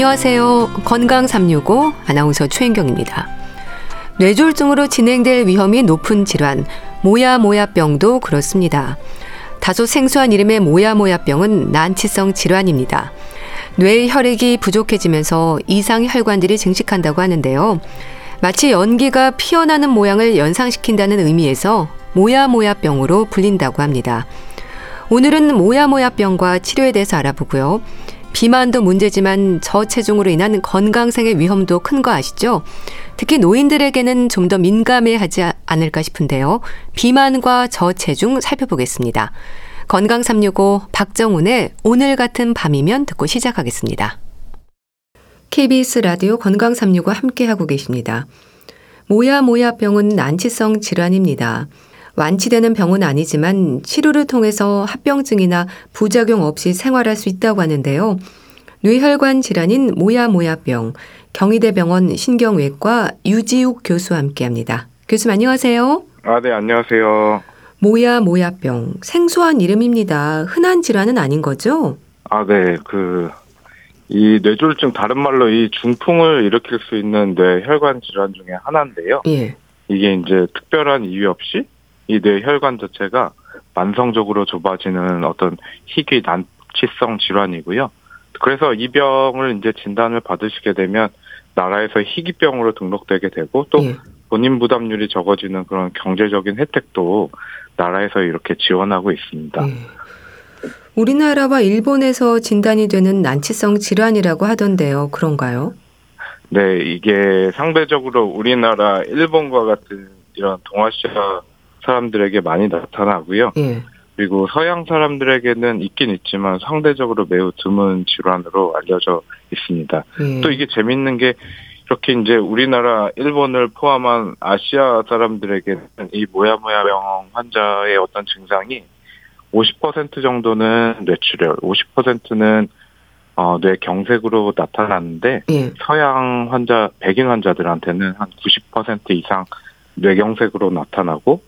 안녕하세요. 건강 365 아나운서 최인경입니다. 뇌졸중으로 진행될 위험이 높은 질환, 모야모야병도 그렇습니다. 다소 생소한 이름의 모야모야병은 난치성 질환입니다. 뇌 혈액이 부족해지면서 이상 혈관들이 증식한다고 하는데요. 마치 연기가 피어나는 모양을 연상시킨다는 의미에서 모야모야병으로 불린다고 합니다. 오늘은 모야모야병과 치료에 대해서 알아보고요. 비만도 문제지만 저체중으로 인한 건강상의 위험도 큰 거 아시죠? 특히 노인들에게는 좀 더 민감해 하지 않을까 싶은데요. 비만과 저체중 살펴보겠습니다. 건강 365 박정훈의 오늘 같은 밤이면 듣고 시작하겠습니다. KBS 라디오 건강 365 함께하고 계십니다. 모야모야병은 난치성 질환입니다. 완치되는 병은 아니지만 치료를 통해서 합병증이나 부작용 없이 생활할 수 있다고 하는데요. 뇌혈관 질환인 모야모야병, 경희대병원 신경외과 유지욱 교수와 함께 합니다. 교수님 안녕하세요. 아, 네, 안녕하세요. 모야모야병, 생소한 이름입니다. 흔한 질환은 아닌 거죠? 아, 네, 그, 이 뇌졸중 다른 말로 이 중풍을 일으킬 수 있는 뇌혈관 질환 중에 하나인데요. 예. 이게 이제 특별한 이유 없이 이 뇌혈관 자체가 만성적으로 좁아지는 어떤 희귀 난치성 질환이고요. 그래서 이 병을 이제 진단을 받으시게 되면 나라에서 희귀병으로 등록되게 되고 또 예. 본인 부담률이 적어지는 그런 경제적인 혜택도 나라에서 이렇게 지원하고 있습니다. 예. 우리나라와 일본에서 진단이 되는 난치성 질환이라고 하던데요. 그런가요? 네, 이게 상대적으로 우리나라, 일본과 같은 이런 동아시아 사람들에게 많이 나타나고요. 예. 그리고 서양 사람들에게는 있긴 있지만 상대적으로 매우 드문 질환으로 알려져 있습니다. 예. 또 이게 재밌는 게 이렇게 이제 우리나라, 일본을 포함한 아시아 사람들에게는 이 모야모야 병 환자의 어떤 증상이 50% 정도는 뇌출혈, 50%는 어, 뇌경색으로 나타나는데 예. 서양 환자, 백인 환자들한테는 한 90% 이상 뇌경색으로 나타나고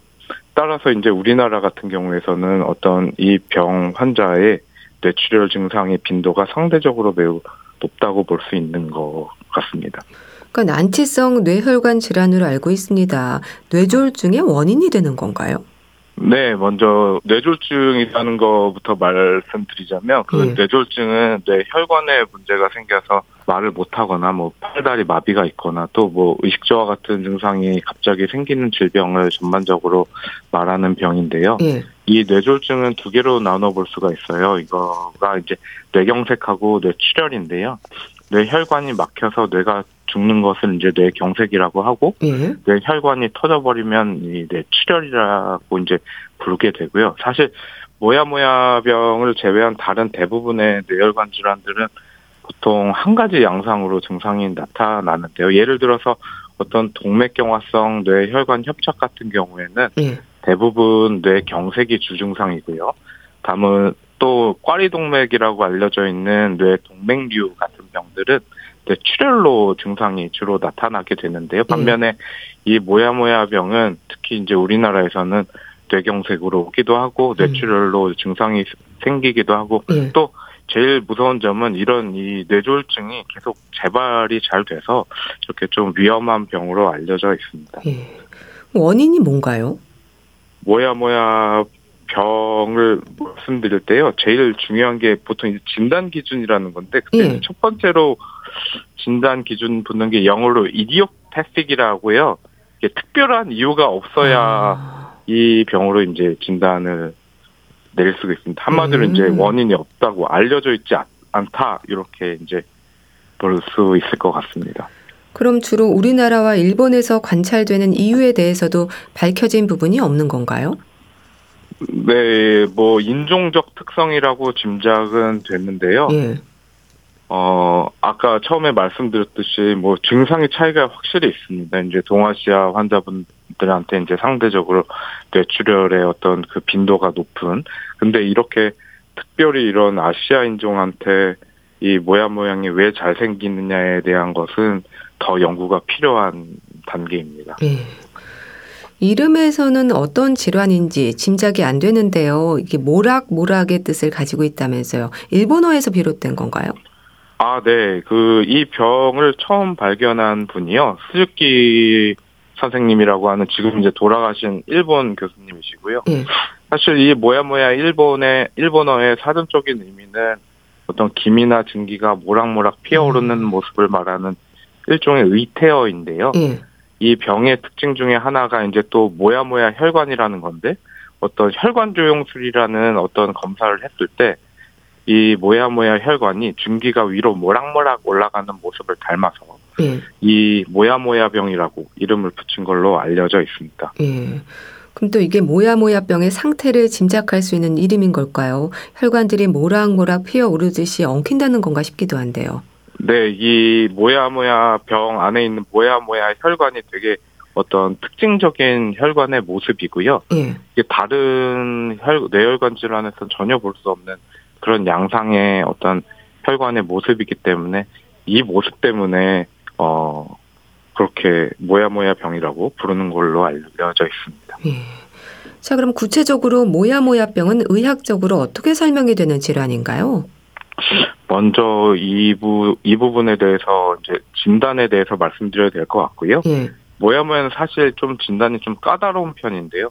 따라서 이제 우리나라 같은 경우에서는 어떤 이 병 환자의 뇌출혈 증상의 빈도가 상대적으로 매우 높다고 볼 수 있는 것 같습니다. 그러니까 난치성 뇌혈관 질환으로 알고 있습니다. 뇌졸중의 원인이 되는 건가요? 네, 먼저 뇌졸중이라는 것부터 말씀드리자면 그 예. 뇌졸중은 뇌혈관에 문제가 생겨서 말을 못하거나 뭐 팔다리 마비가 있거나 또 뭐 의식저하 같은 증상이 갑자기 생기는 질병을 전반적으로 말하는 병인데요. 예. 이 뇌졸중은 두 개로 나눠볼 수가 있어요. 이거가 이제 뇌경색하고 뇌출혈인데요. 뇌혈관이 막혀서 뇌가 죽는 것을 이제 뇌경색이라고 하고 예. 뇌혈관이 터져버리면 이 뇌출혈이라고 이제 부르게 되고요. 사실 모야모야병을 제외한 다른 대부분의 뇌혈관 질환들은 보통 한 가지 양상으로 증상이 나타나는데요. 예를 들어서 어떤 동맥경화성 뇌혈관 협착 같은 경우에는 예. 대부분 뇌 경색이 주증상이고요. 다음은 또 꽈리동맥이라고 알려져 있는 뇌 동맥류 같은 병들은 뇌 출혈로 증상이 주로 나타나게 되는데요. 반면에 이 모야모야 병은 특히 이제 우리나라에서는 뇌경색으로 오기도 하고 뇌출혈로 증상이 생기기도 하고 예. 또 제일 무서운 점은 이런 이 뇌졸중이 계속 재발이 잘 돼서 이렇게 좀 위험한 병으로 알려져 있습니다. 예. 원인이 뭔가요? 뭐야 뭐야 병을 말씀드릴 때요. 제일 중요한 게 보통 진단 기준이라는 건데 그때 예. 첫 번째로 진단 기준 붙는 게 영어로 이디오패틱이라고요. 특별한 이유가 없어야 아, 이 병으로 이제 진단을 내릴 수가 있습니다. 한마디로 음. 이제 원인이 없다고 알려져 있지 않- 않다 이렇게 이제 볼 수 있을 것 같습니다. 그럼 주로 우리나라와 일본에서 관찰되는 이유에 대해서도 밝혀진 부분이 없는 건가요? 네, 뭐 인종적 특성이라고 짐작은 됐는데요. 예. 어, 아까 처음에 말씀드렸듯이 뭐 증상의 차이가 확실히 있습니다. 이제 동아시아 환자분들한테 이제 상대적으로 뇌출혈의 어떤 그 빈도가 높은. 근데 이렇게 특별히 이런 아시아 인종한테 이 모양 모양이 왜 잘 생기느냐에 대한 것은 더 연구가 필요한 단계입니다. 예. 이름에서는 어떤 질환인지 짐작이 안 되는데요. 이게 모락 모락의 뜻을 가지고 있다면서요. 일본어에서 비롯된 건가요? 아, 네. 그, 이 병을 처음 발견한 분이요. 스즈키 선생님이라고 하는 지금 이제 돌아가신 일본 교수님이시고요. 예. 사실 이 모야모야 일본의, 일본어의 사전적인 의미는 어떤 김이나 증기가 모락모락 피어오르는 음. 모습을 말하는 일종의 의태어인데요. 예. 이 병의 특징 중에 하나가 이제 또 모야모야 혈관이라는 건데 어떤 혈관 조영술이라는 어떤 검사를 했을 때 이 모야모야 혈관이 증기가 위로 모락모락 올라가는 모습을 닮아서 예. 이 모야모야 병이라고 이름을 붙인 걸로 알려져 있습니다. 예. 그럼 또 이게 모야모야병의 상태를 짐작할 수 있는 이름인 걸까요? 혈관들이 모락모락 피어오르듯이 엉킨다는 건가 싶기도 한데요. 네, 이 모야모야 병 안에 있는 모야모야 혈관이 되게 어떤 특징적인 혈관의 모습이고요. 예. 이게 다른 혈, 뇌혈관 질환에서는 전혀 볼 수 없는 그런 양상의 어떤 혈관의 모습이기 때문에 이 모습 때문에 어 그렇게 모야모야 병이라고 부르는 걸로 알려져 있습니다. 예. 자, 그럼 구체적으로 모야모야병은 의학적으로 어떻게 설명이 되는 질환인가요? 먼저 이, 부, 이 부분에 대해서 이제 진단에 대해서 말씀드려야 될 것 같고요. 예. 모야모야는 사실 좀 진단이 좀 까다로운 편인데요.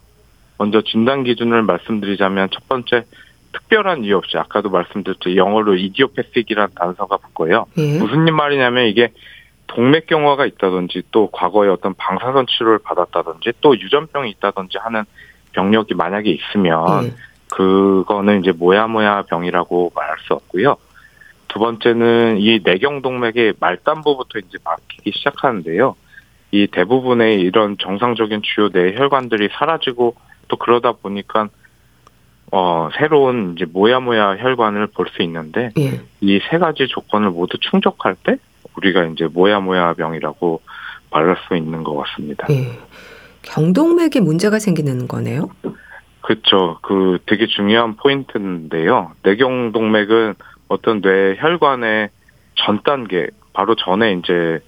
먼저 진단 기준을 말씀드리자면 첫 번째 특별한 이유 없이 아까도 말씀드렸죠. 영어로 이디오패틱이라는 단서가 붙고요. 예. 무슨 말이냐면 이게 동맥경화가 있다든지 또 과거에 어떤 방사선 치료를 받았다든지 또 유전병이 있다든지 하는 병력이 만약에 있으면 예. 그거는 이제 모야모야 병이라고 말할 수 없고요. 두 번째는 이 내경 동맥의 말단부부터 이제 막히기 시작하는데요. 이 대부분의 이런 정상적인 주요 뇌 혈관들이 사라지고 또 그러다 보니까 어 새로운 이제 모야모야 혈관을 볼 수 있는데 예. 이세 가지 조건을 모두 충족할 때 우리가 이제 모야모야 병이라고 말할 수 있는 것 같습니다. 예. 경동맥에 문제가 생기는 거네요. 그렇죠. 그 되게 중요한 포인트인데요. 내경동맥은 어떤 뇌 혈관의 전 단계, 바로 전에 이제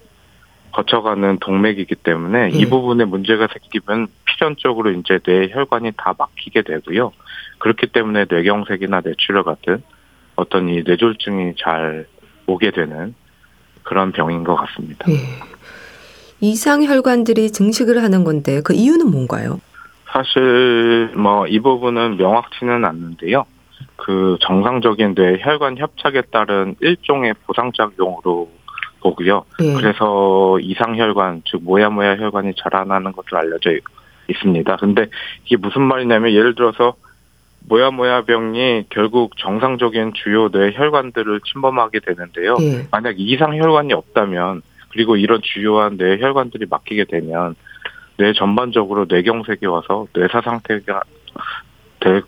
거쳐가는 동맥이기 때문에 예. 이 부분에 문제가 생기면 필연적으로 이제 뇌 혈관이 다 막히게 되고요. 그렇기 때문에 뇌경색이나 뇌출혈 같은 어떤 이 뇌졸중이 잘 오게 되는 그런 병인 것 같습니다. 예. 이상 혈관들이 증식을 하는 건데 그 이유는 뭔가요? 사실 뭐 이 부분은 명확치는 않는데요. 그 정상적인 뇌 혈관 협착에 따른 일종의 보상작용으로 보고요. 예. 그래서 이상혈관, 즉 모야모야 혈관이 자라나는 것으로 알려져 있- 있습니다. 근데 이게 무슨 말이냐면 예를 들어서 모야모야 병이 결국 정상적인 주요 뇌 혈관들을 침범하게 되는데요. 예. 만약 이상 혈관이 없다면 그리고 이런 주요한 뇌 혈관들이 막히게 되면 뇌 전반적으로 뇌경색이 와서 뇌사 상태가 되,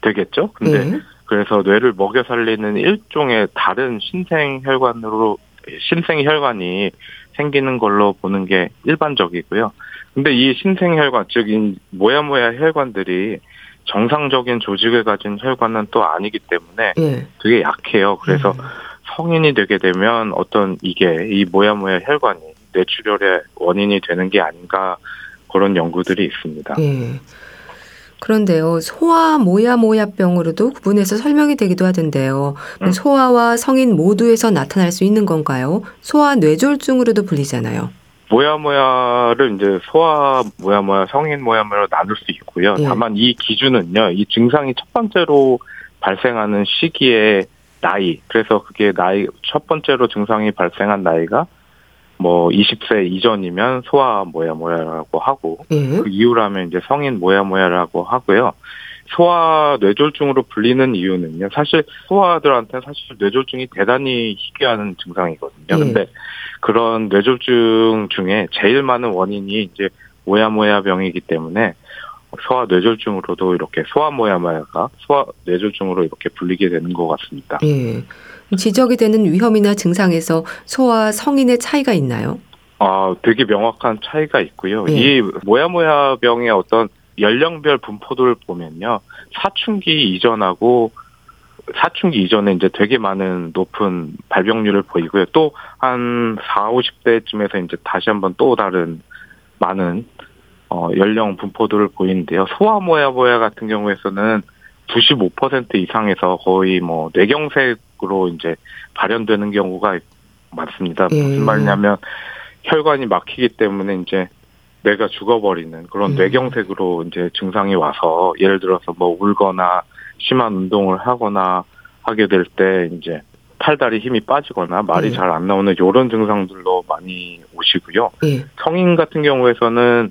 되겠죠. 근데 예. 그래서 뇌를 먹여 살리는 일종의 다른 신생 혈관으로 신생 혈관이 생기는 걸로 보는 게 일반적이고요. 근데 이 신생 혈관, 즉 이 모야모야 혈관들이 정상적인 조직을 가진 혈관은 또 아니기 때문에 예. 되게 약해요. 그래서 음. 성인이 되게 되면 어떤 이게 이 모야모야 혈관이 뇌출혈의 원인이 되는 게 아닌가 그런 연구들이 있습니다. 예. 그런데요, 소아 모야 모야병으로도 구분해서 설명이 되기도 하던데요. 음. 소아와 성인 모두에서 나타날 수 있는 건가요? 소아 뇌졸중으로도 불리잖아요. 모야모야를 이제 소아 모야모야, 성인 모야모야로 나눌 수 있고요. 예. 다만 이 기준은요, 이 증상이 첫 번째로 발생하는 시기의 나이, 그래서 그게 나이, 첫 번째로 증상이 발생한 나이가 뭐 20세 이전이면 소아 모야모야라고 하고, 예. 그 이후라면 이제 성인 모야모야라고 하고요. 소아 뇌졸중으로 불리는 이유는요. 사실 소아들한테는 사실 뇌졸중이 대단히 희귀한 증상이거든요. 예. 근데 그런 뇌졸중 중에 제일 많은 원인이 이제 모야모야 병이기 때문에 소아 뇌졸중으로도 이렇게 소아 모야모야가 소아 뇌졸중으로 이렇게 불리게 되는 것 같습니다. 예. 지적이 되는 위험이나 증상에서 소아 성인의 차이가 있나요? 아, 되게 명확한 차이가 있고요. 예. 이 모야모야 병의 어떤 연령별 분포도를 보면요. 사춘기 이전하고 사춘기 이전에 이제 되게 많은 높은 발병률을 보이고요. 또 한 4, 50대쯤에서 이제 다시 한번 또 다른 많은 어 연령 분포도를 보이는데요. 소아모야모야 같은 경우에서는 95% 이상에서 거의 뭐 뇌경색 뇌경색으로 이제 발현되는 경우가 많습니다. 예. 무슨 말이냐면 혈관이 막히기 때문에 이제 뇌가 죽어버리는 그런 음. 뇌경색으로 이제 증상이 와서 예를 들어서 뭐 울거나 심한 운동을 하거나 하게 될 때 이제 팔다리 힘이 빠지거나 말이 예. 잘안 나오는 이런 증상들로 많이 오시고요. 예. 성인 같은 경우에서는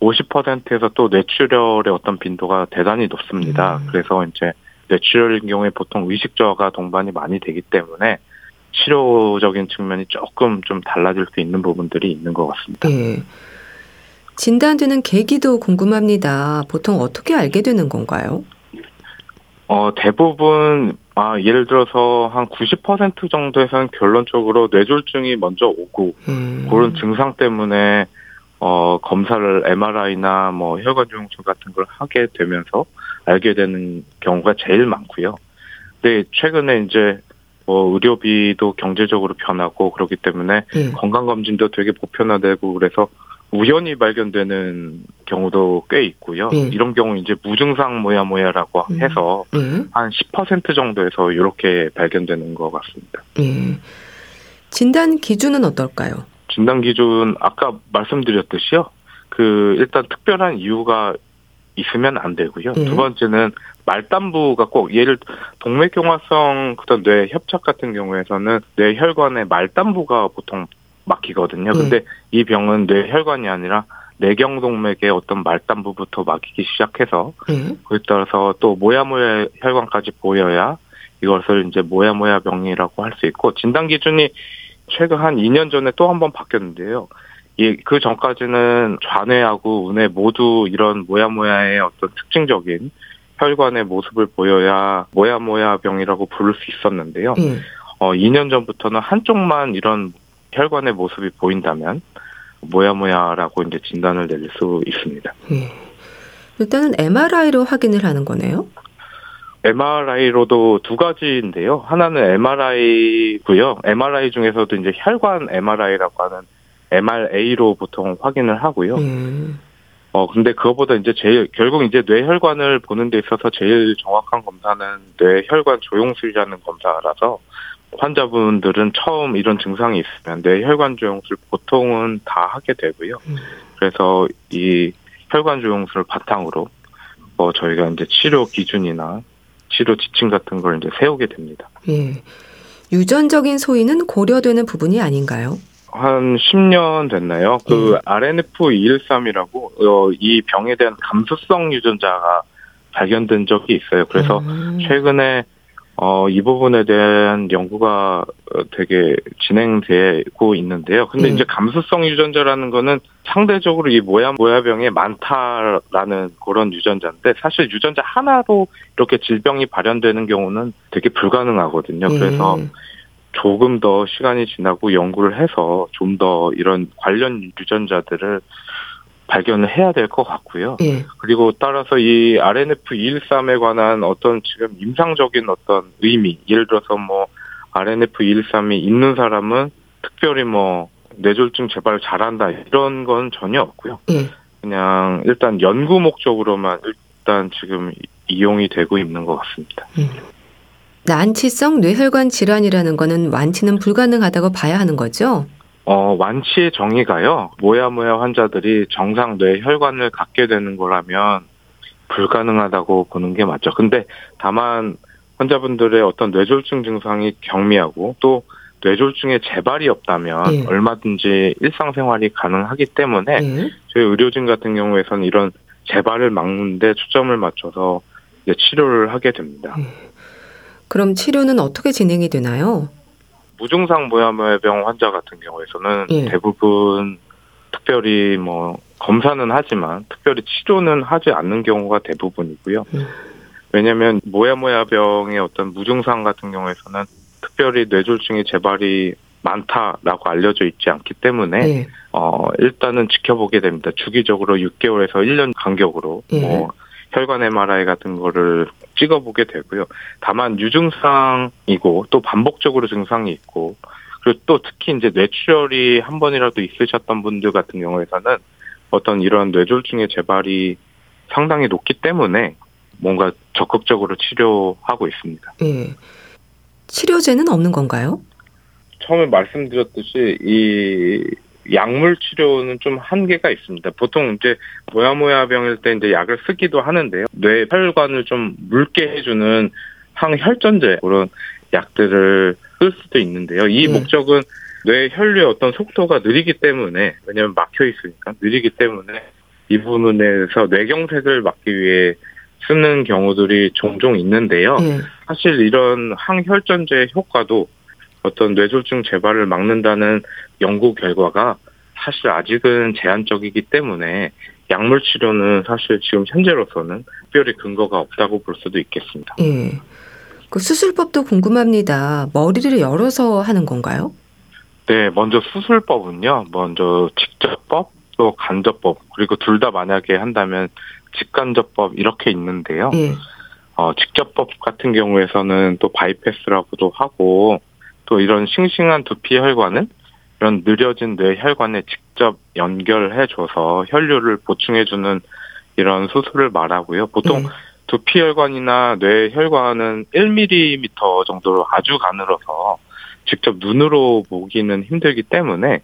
50%에서 또 뇌출혈의 어떤 빈도가 대단히 높습니다. 음. 그래서 이제 뇌출혈인 경우에 보통 의식 저하가 동반이 많이 되기 때문에 치료적인 측면이 조금 좀 달라질 수 있는 부분들이 있는 것 같습니다. 예. 진단되는 계기도 궁금합니다. 보통 어떻게 알게 되는 건가요? 어, 대부분, 아, 예를 들어서 한 90% 정도에서는 결론적으로 뇌졸중이 먼저 오고, 음. 그런 증상 때문에, 어, 검사를 MRI나 뭐 혈관 조영술 같은 걸 하게 되면서 알게 되는 경우가 제일 많고요. 근데 최근에 이제 뭐 의료비도 경제적으로 변하고 그렇기 때문에 예. 건강 검진도 되게 보편화되고 그래서 우연히 발견되는 경우도 꽤 있고요. 예. 이런 경우 이제 무증상 뭐야 뭐야라고 음. 해서 예. 한10% 정도에서 이렇게 발견되는 것 같습니다. 예. 진단 기준은 어떨까요? 진단 기준 아까 말씀드렸듯이요. 그 일단 특별한 이유가 있으면 안 되고요. 예. 두 번째는 말단부가 꼭 예를 동맥경화성 그런 뇌 협착 같은 경우에서는 뇌 혈관의 말단부가 보통 막히거든요. 예. 근데 이 병은 뇌 혈관이 아니라 내경동맥의 어떤 말단부부터 막히기 시작해서 예. 그에 따라서 또 모야모야 혈관까지 보여야 이것을 이제 모야모야 병이라고 할 수 있고 진단 기준이 최근 한 2년 전에 또 한 번 바뀌었는데요. 이그 전까지는 좌뇌하고 우뇌 모두 이런 모야모야의 어떤 특징적인 혈관의 모습을 보여야 모야모야 병이라고 부를 수 있었는데요. 예. 어 2년 전부터는 한쪽만 이런 혈관의 모습이 보인다면 모야모야라고 이제 진단을 내릴 수 있습니다. 예. 일단은 MRI로 확인을 하는 거네요. MRI로도 두 가지인데요. 하나는 MRI고요. MRI 중에서도 이제 혈관 MRI라고 하는 MRA로 보통 확인을 하고요. 예. 어 근데 그거보다 이제 제일 결국 이제 뇌혈관을 보는 데 있어서 제일 정확한 검사는 뇌혈관 조영술이라는 검사라서 환자분들은 처음 이런 증상이 있으면 뇌혈관 조영술 보통은 다 하게 되고요. 음. 그래서 이 혈관 조영술을 바탕으로 어 저희가 이제 치료 기준이나 치료 지침 같은 걸 이제 세우게 됩니다. 예. 유전적인 소인은 고려되는 부분이 아닌가요? 한 10년 됐나요? 그 RNF213이라고 어, 이 병에 대한 감수성 유전자가 발견된 적이 있어요. 그래서 음. 최근에 어, 이 부분에 대한 연구가 어, 되게 진행되고 있는데요. 근데 음. 이제 감수성 유전자라는 거는 상대적으로 이 모야 모야병에 많다라는 그런 유전자인데 사실 유전자 하나로 이렇게 질병이 발현되는 경우는 되게 불가능하거든요. 그래서 예. 조금 더 시간이 지나고 연구를 해서 좀 더 이런 관련 유전자들을 발견을 해야 될 것 같고요. 예. 그리고 따라서 이 RNF213에 관한 어떤 지금 임상적인 어떤 의미, 예를 들어서 뭐 RNF213이 있는 사람은 특별히 뭐 뇌졸중 재발을 잘한다 이런 건 전혀 없고요. 예. 그냥 일단 연구 목적으로만 일단 지금 이용이 되고 있는 것 같습니다. 음. 난치성 뇌혈관 질환이라는 거는 완치는 불가능하다고 봐야 하는 거죠? 어, 완치의 정의가요, 모야모야 환자들이 정상 뇌 혈관을 갖게 되는 거라면 불가능하다고 보는 게 맞죠. 근데 다만 환자분들의 어떤 뇌졸중 증상이 경미하고 또 뇌졸중의 재발이 없다면 예. 얼마든지 일상생활이 가능하기 때문에 예. 저희 의료진 같은 경우에서는 이런 재발을 막는데 초점을 맞춰서 이제 치료를 하게 됩니다. 그럼 치료는 어떻게 진행이 되나요? 무증상 모야모야병 환자 같은 경우에서는 예. 대부분 특별히 뭐 검사는 하지만 특별히 치료는 하지 않는 경우가 대부분이고요. 음. 왜냐하면 모야모야병의 어떤 무증상 같은 경우에서는 특별히 뇌졸중의 재발이 많다라고 알려져 있지 않기 때문에 예. 어 일단은 지켜보게 됩니다. 주기적으로 6개월에서 1년 간격으로 예. 뭐 혈관 MRI 같은 거를 찍어보게 되고요. 다만 유증상이고 또 반복적으로 증상이 있고 그리고 또 특히 이제 뇌출혈이 한 번이라도 있으셨던 분들 같은 경우에서는 어떤 이런 뇌졸중의 재발이 상당히 높기 때문에 뭔가 적극적으로 치료하고 있습니다. 예. 치료제는 없는 건가요? 처음에 말씀드렸듯이 이 약물 치료는 좀 한계가 있습니다. 보통 이제 모야모야 병일 때 이제 약을 쓰기도 하는데요. 뇌 혈관을 좀 묽게 해주는 항혈전제 그런 약들을 쓸 수도 있는데요. 이 네. 목적은 뇌 혈류의 어떤 속도가 느리기 때문에 왜냐하면 막혀 있으니까 느리기 때문에 이 부분에서 뇌경색을 막기 위해 쓰는 경우들이 종종 있는데요. 예. 사실 이런 항혈전제 효과도 어떤 뇌졸중 재발을 막는다는 연구 결과가 사실 아직은 제한적이기 때문에 약물 치료는 사실 지금 현재로서는 특별히 근거가 없다고 볼 수도 있겠습니다. 예. 그 수술법도 궁금합니다. 머리를 열어서 하는 건가요? 네, 먼저 수술법은요. 먼저 직접법 또 간접법 그리고 둘 다 만약에 한다면 직간접법 이렇게 있는데요. 예. 어, 직접법 같은 경우에서는 또 바이패스라고도 하고 또 이런 싱싱한 두피 혈관은 이런 느려진 뇌 혈관에 직접 연결해줘서 혈류를 보충해주는 이런 수술을 말하고요. 보통 예. 두피 혈관이나 뇌 혈관은 1mm 정도로 아주 가늘어서 직접 눈으로 보기는 힘들기 때문에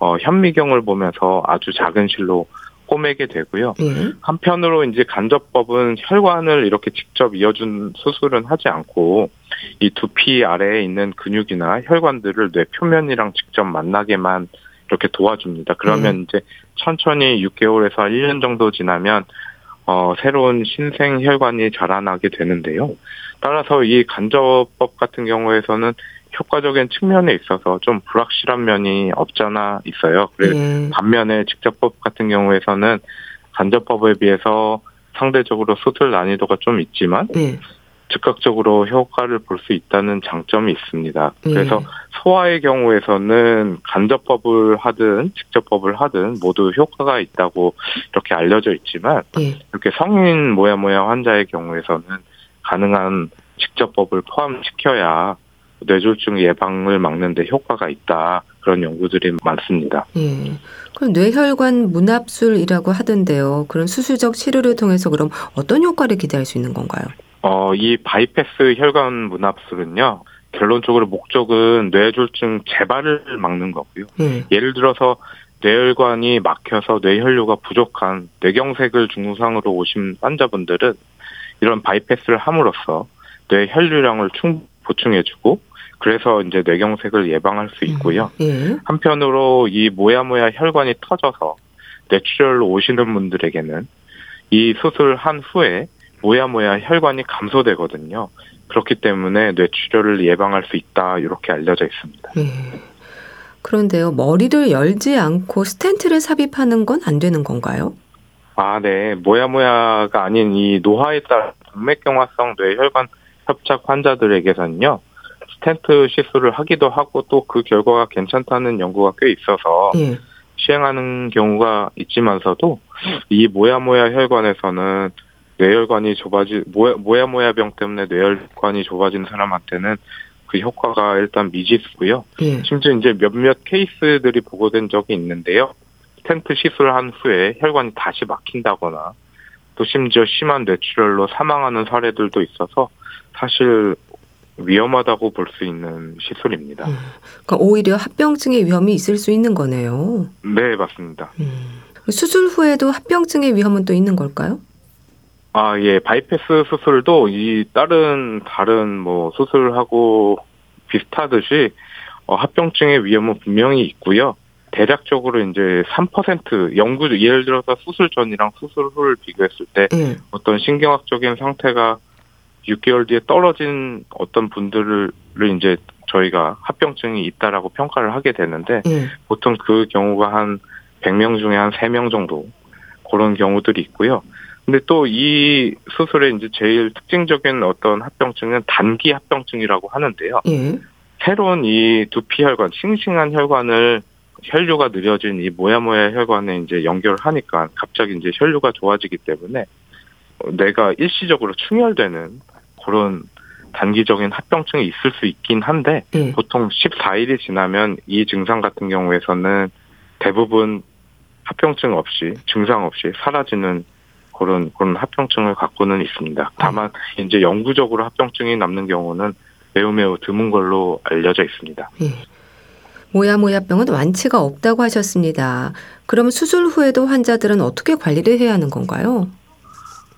어, 현미경을 보면서 아주 작은 실로 꼬매게 되고요. 예. 한편으로 이제 간접법은 혈관을 이렇게 직접 이어준 수술은 하지 않고 이 두피 아래에 있는 근육이나 혈관들을 뇌 표면이랑 직접 만나게만 이렇게 도와줍니다. 그러면 이제 천천히 6개월에서 1년 정도 지나면 어, 새로운 신생 혈관이 자라나게 되는데요. 따라서 이 간접법 같은 경우에서는 효과적인 측면에 있어서 좀 불확실한 면이 없잖아 있어요. 그래서 예. 반면에 직접법 같은 경우에서는 간접법에 비해서 상대적으로 수술 난이도가 좀 있지만 예. 즉각적으로 효과를 볼 수 있다는 장점이 있습니다. 예. 그래서 소아의 경우에서는 간접법을 하든 직접법을 하든 모두 효과가 있다고 이렇게 알려져 있지만 예. 이렇게 성인 모야모야 환자의 경우에서는 가능한 직접법을 포함시켜야 뇌졸중 예방을 막는데 효과가 있다 그런 연구들이 많습니다. 예. 그럼 뇌혈관 문합술이라고 하던데요. 그런 수술적 치료를 통해서 그럼 어떤 효과를 기대할 수 있는 건가요? 어, 이 바이패스 혈관 문합술은요, 결론적으로 목적은 뇌졸중 재발을 막는 거고요. 예. 예를 들어서 뇌혈관이 막혀서 뇌혈류가 부족한 뇌경색을 증상으로 오신 환자분들은 이런 바이패스를 함으로써 뇌혈류량을 충 보충해주고 그래서 이제 뇌경색을 예방할 수 있고요. 예. 한편으로 이 모야모야 혈관이 터져서 뇌출혈로 오시는 분들에게는 이 수술 한 후에 모야모야 혈관이 감소되거든요. 그렇기 때문에 뇌출혈을 예방할 수 있다 이렇게 알려져 있습니다. 예. 그런데요, 머리를 열지 않고 스텐트를 삽입하는 건 안 되는 건가요? 아, 네. 모야모야가 아닌 이 노화에 따른 동맥경화성 뇌혈관 협착 환자들에게서는요. 스텐트 시술을 하기도 하고 또 그 결과가 괜찮다는 연구가 꽤 있어서 예. 시행하는 경우가 있지만서도 이 모야모야 혈관에서는 뇌혈관이 좁아지 모야, 모야모야 병 때문에 뇌혈관이 좁아진 사람한테는 그 효과가 일단 미지수고요. 예. 심지어 이제 몇몇 케이스들이 보고된 적이 있는데요. 스텐트 시술한 후에 혈관이 다시 막힌다거나 또 심지어 심한 뇌출혈로 사망하는 사례들도 있어서 사실 위험하다고 볼 수 있는 시술입니다. 음. 그러니까 오히려 합병증의 위험이 있을 수 있는 거네요. 네, 맞습니다. 음. 수술 후에도 합병증의 위험은 또 있는 걸까요? 아, 예, 바이패스 수술도 이 다른 다른 뭐 수술하고 비슷하듯이 어, 합병증의 위험은 분명히 있고요. 대략적으로 이제 3% 연구 예를 들어서 수술 전이랑 수술 후를 비교했을 때 예. 어떤 신경학적인 상태가 6개월 뒤에 떨어진 어떤 분들을 이제 저희가 합병증이 있다라고 평가를 하게 되는데 예. 보통 그 경우가 한 100명 중에 한 3명 정도 그런 경우들이 있고요. 근데 또 이 수술의 이제 제일 특징적인 어떤 합병증은 단기 합병증이라고 하는데요. 예. 새로운 이 두피 혈관, 싱싱한 혈관을 혈류가 느려진 이 모야모야 혈관에 이제 연결하니까 갑자기 이제 혈류가 좋아지기 때문에 뇌가 일시적으로 충혈되는 그런 단기적인 합병증이 있을 수 있긴 한데 예. 보통 14일이 지나면 이 증상 같은 경우에서는 대부분 합병증 없이 증상 없이 사라지는 그런 그런 합병증을 갖고는 있습니다. 다만 이제 영구적으로 합병증이 남는 경우는 매우 매우 드문 걸로 알려져 있습니다. 예. 모야모야병은 완치가 없다고 하셨습니다. 그럼 수술 후에도 환자들은 어떻게 관리를 해야 하는 건가요?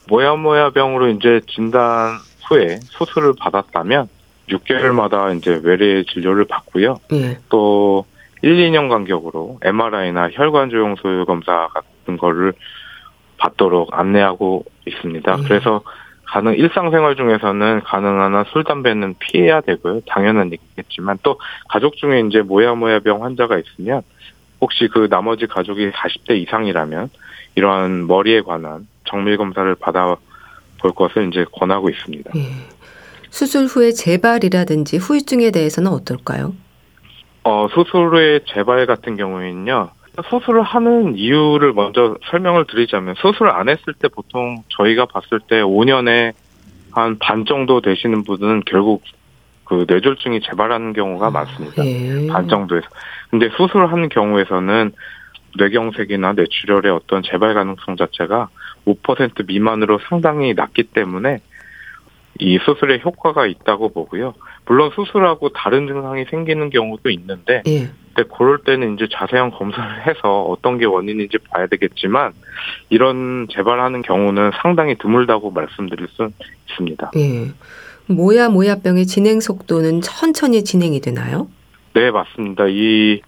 모야모야병으로 이제 진단 후에 수술을 받았다면 6개월마다 이제 외래 진료를 받고요. 예. 또 1, 2년 간격으로 MRI나 혈관 조형 소유 검사 같은 거를 받도록 안내하고 있습니다. 예. 그래서 가능 일상생활 중에서는 가능한 한 술 담배는 피해야 되고요. 당연한 얘기겠지만 또 가족 중에 이제 모야모야병 환자가 있으면 혹시 그 나머지 가족이 40대 이상이라면 이러한 머리에 관한 정밀 검사를 받아 볼 것을 이제 권하고 있습니다. 예. 수술 후에 재발이라든지 후유증에 대해서는 어떨까요? 어, 수술 후의 재발 같은 경우에는요. 수술을 하는 이유를 먼저 설명을 드리자면 수술을 안 했을 때 보통 저희가 봤을 때 5년에 한 반 정도 되시는 분은 결국 그 뇌졸중이 재발하는 경우가 많습니다. 예. 반 정도에서. 근데 수술을 하는 경우에서는 뇌경색이나 뇌출혈의 어떤 재발 가능성 자체가 5% 미만으로 상당히 낮기 때문에 이 수술에 효과가 있다고 보고요. 물론 수술하고 다른 증상이 생기는 경우도 있는데, 예. 근데 그럴 때는 이제 자세한 검사를 해서 어떤 게 원인인지 봐야 되겠지만, 이런 재발하는 경우는 상당히 드물다고 말씀드릴 수 있습니다. 예. 모야 모야 병의 진행 속도는 천천히 진행이 되나요? 네, 맞습니다. 이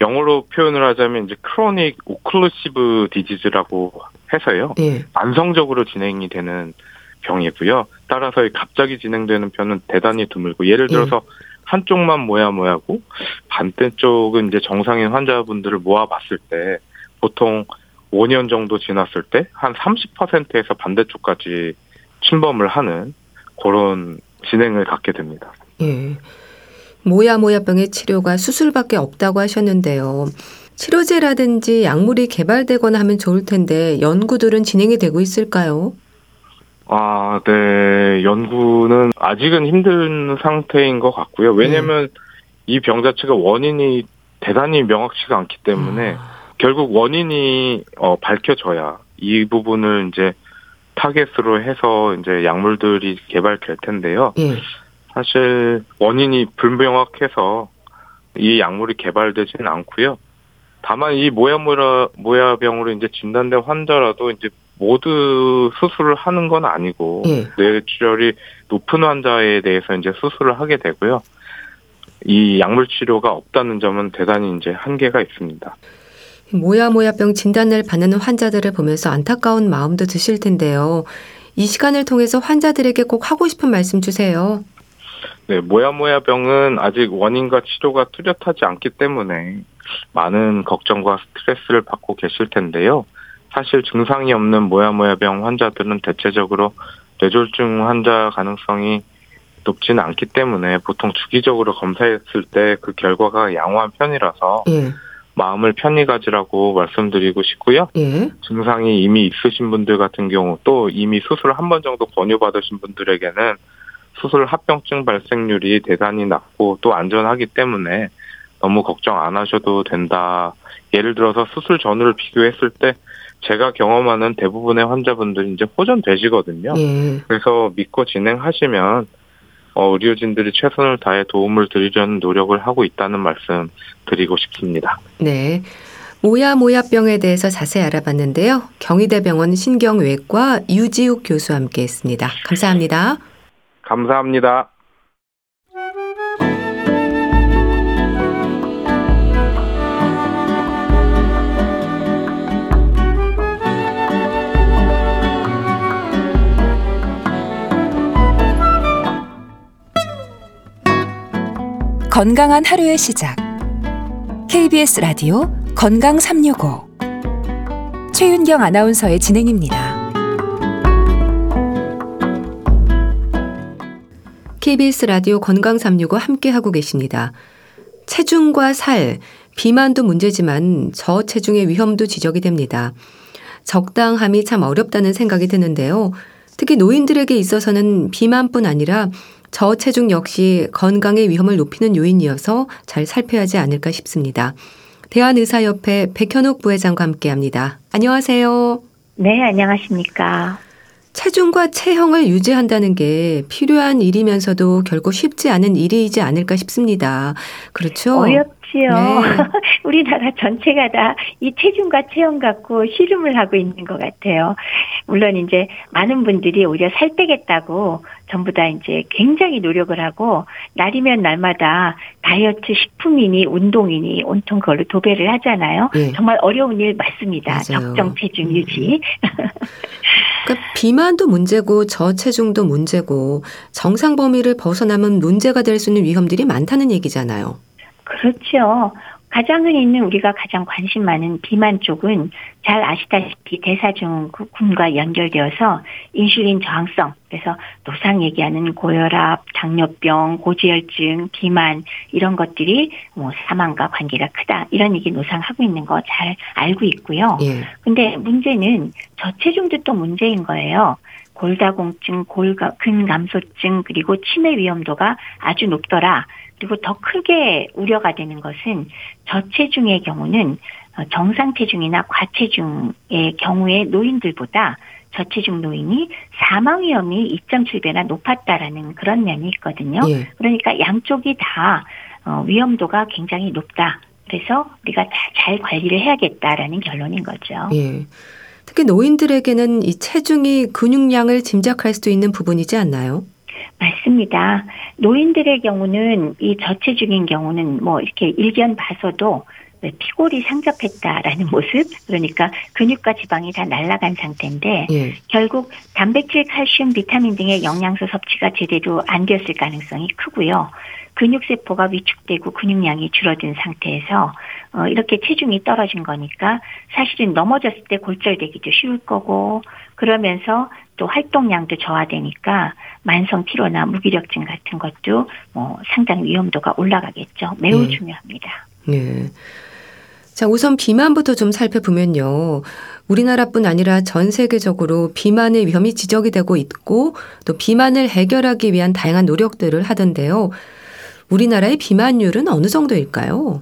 영어로 표현을 하자면 이제 크로닉 오클루시브 디지즈라고 해서요. 예. 만성적으로 진행이 되는 병이고요. 따라서 이 갑자기 진행되는 편은 대단히 드물고 예를 들어서 한쪽만 모야 모야고 반대쪽은 이제 정상인 환자분들을 모아봤을 때 보통 5년 정도 지났을 때 한 30%에서 반대쪽까지 침범을 하는 그런 진행을 갖게 됩니다. 예. 모야모야병의 치료가 수술밖에 없다고 하셨는데요. 치료제라든지 약물이 개발되거나 하면 좋을 텐데 연구들은 진행이 되고 있을까요? 아, 네. 연구는 아직은 힘든 상태인 것 같고요. 왜냐면 이병 자체가 원인이 대단히 명확치가 않기 때문에 결국 원인이 어, 밝혀져야 이 부분을 이제 타겟으로 해서 이제 약물들이 개발될 텐데요. 예. 사실 원인이 불명확해서 이 약물이 개발되지는 않고요. 다만 이 모야모야 모야병으로 이제 진단된 환자라도 이제 모두 수술을 하는 건 아니고 예. 뇌출혈이 높은 환자에 대해서 이제 수술을 하게 되고요. 이 약물 치료가 없다는 점은 대단히 이제 한계가 있습니다. 모야모야병 진단을 받는 환자들을 보면서 안타까운 마음도 드실 텐데요. 이 시간을 통해서 환자들에게 꼭 하고 싶은 말씀 주세요. 네, 모야모야병은 아직 원인과 치료가 뚜렷하지 않기 때문에 많은 걱정과 스트레스를 받고 계실 텐데요. 사실 증상이 없는 모야모야병 환자들은 대체적으로 뇌졸중 환자 가능성이 높지는 않기 때문에 보통 주기적으로 검사했을 때 그 결과가 양호한 편이라서 예. 마음을 편히 가지라고 말씀드리고 싶고요. 예. 증상이 이미 있으신 분들 같은 경우 또 이미 수술을 한번 정도 권유받으신 분들에게는 수술 합병증 발생률이 대단히 낮고 또 안전하기 때문에 너무 걱정 안 하셔도 된다. 예를 들어서 수술 전후를 비교했을 때 제가 경험하는 대부분의 환자분들이 이제 호전되시거든요. 예. 그래서 믿고 진행하시면 어, 의료진들이 최선을 다해 도움을 드리려는 노력을 하고 있다는 말씀 드리고 싶습니다. 네. 모야모야병에 대해서 자세히 알아봤는데요. 경희대병원 신경외과 유지욱 교수와 함께 했습니다. 감사합니다. 감사합니다. 건강한 하루의 시작. KBS 라디오 건강 365. 최윤경 아나운서의 진행입니다. KBS 라디오 건강 365 함께 하고 계십니다. 체중과 살, 비만도 문제지만 저체중의 위험도 지적이 됩니다. 적당함이 참 어렵다는 생각이 드는데요. 특히 노인들에게 있어서는 비만뿐 아니라 저체중 역시 건강의 위험을 높이는 요인이어서 잘 살펴야 하지 않을까 싶습니다. 대한의사협회 백현옥 부회장과 함께 합니다. 안녕하세요. 네, 안녕하십니까. 체중과 체형을 유지한다는 게 필요한 일이면서도 결코 쉽지 않은 일이지 않을까 싶습니다. 그렇죠? 어렵 지요. 네. 우리나라 전체가 다 이 체중과 체형 갖고 씨름을 하고 있는 것 같아요. 물론 이제 많은 분들이 오히려 살 빼겠다고 전부 다 이제 굉장히 노력을 하고 날이면 날마다 다이어트 식품이니 운동이니 온통 그걸로 도배를 하잖아요. 네. 정말 어려운 일 맞습니다. 맞아요. 적정 체중 음. 유지. 그러니까 비만도 문제고 저체중도 문제고 정상 범위를 벗어나면 문제가 될 수 있는 위험들이 많다는 얘기잖아요. 그렇죠. 가장 흔히 있는 우리가 가장 관심 많은 비만 쪽은 잘 아시다시피 대사증후군과 연결되어서 인슐린 저항성, 그래서 노상 얘기하는 고혈압, 당뇨병, 고지혈증, 비만 이런 것들이 뭐 사망과 관계가 크다 이런 얘기 노상하고 있는 거 잘 알고 있고요. 예. 근데 문제는 저체중도 또 문제인 거예요. 골다공증, 골가, 근감소증 그리고 치매 위험도가 아주 높더라. 그리고 더 크게 우려가 되는 것은 저체중의 경우는 어, 정상 체중이나 과체중의 경우에 노인들보다 저체중 노인이 사망 위험이 2.7배나 높았다라는 그런 면이 있거든요. 예. 그러니까 양쪽이 다 어, 위험도가 굉장히 높다. 그래서 우리가 잘 관리를 해야겠다라는 결론인 거죠. 예. 특히 노인들에게는 이 체중이 근육량을 짐작할 수도 있는 부분이지 않나요? 맞습니다. 노인들의 경우는 이 저체 중인 경우는 뭐 이렇게 일견 봐서도 피골이 상접했다라는 모습 그러니까 근육과 지방이 다 날아간 상태인데 예. 결국 단백질, 칼슘, 비타민 등의 영양소 섭취가 제대로 안 되었을 가능성이 크고요. 근육 세포가 위축되고 근육량이 줄어든 상태에서 어, 이렇게 체중이 떨어진 거니까 사실은 넘어졌을 때 골절되기도 쉬울 거고 그러면서 또 활동량도 저하되니까 만성 피로나 무기력증 같은 것도 뭐 상당히 위험도가 올라가겠죠. 매우 네. 중요합니다. 네. 자, 우선 비만부터 좀 살펴보면요. 우리나라뿐 아니라 전 세계적으로 비만의 위험이 지적이 되고 있고 또 비만을 해결하기 위한 다양한 노력들을 하던데요. 우리나라의 비만율은 어느 정도일까요?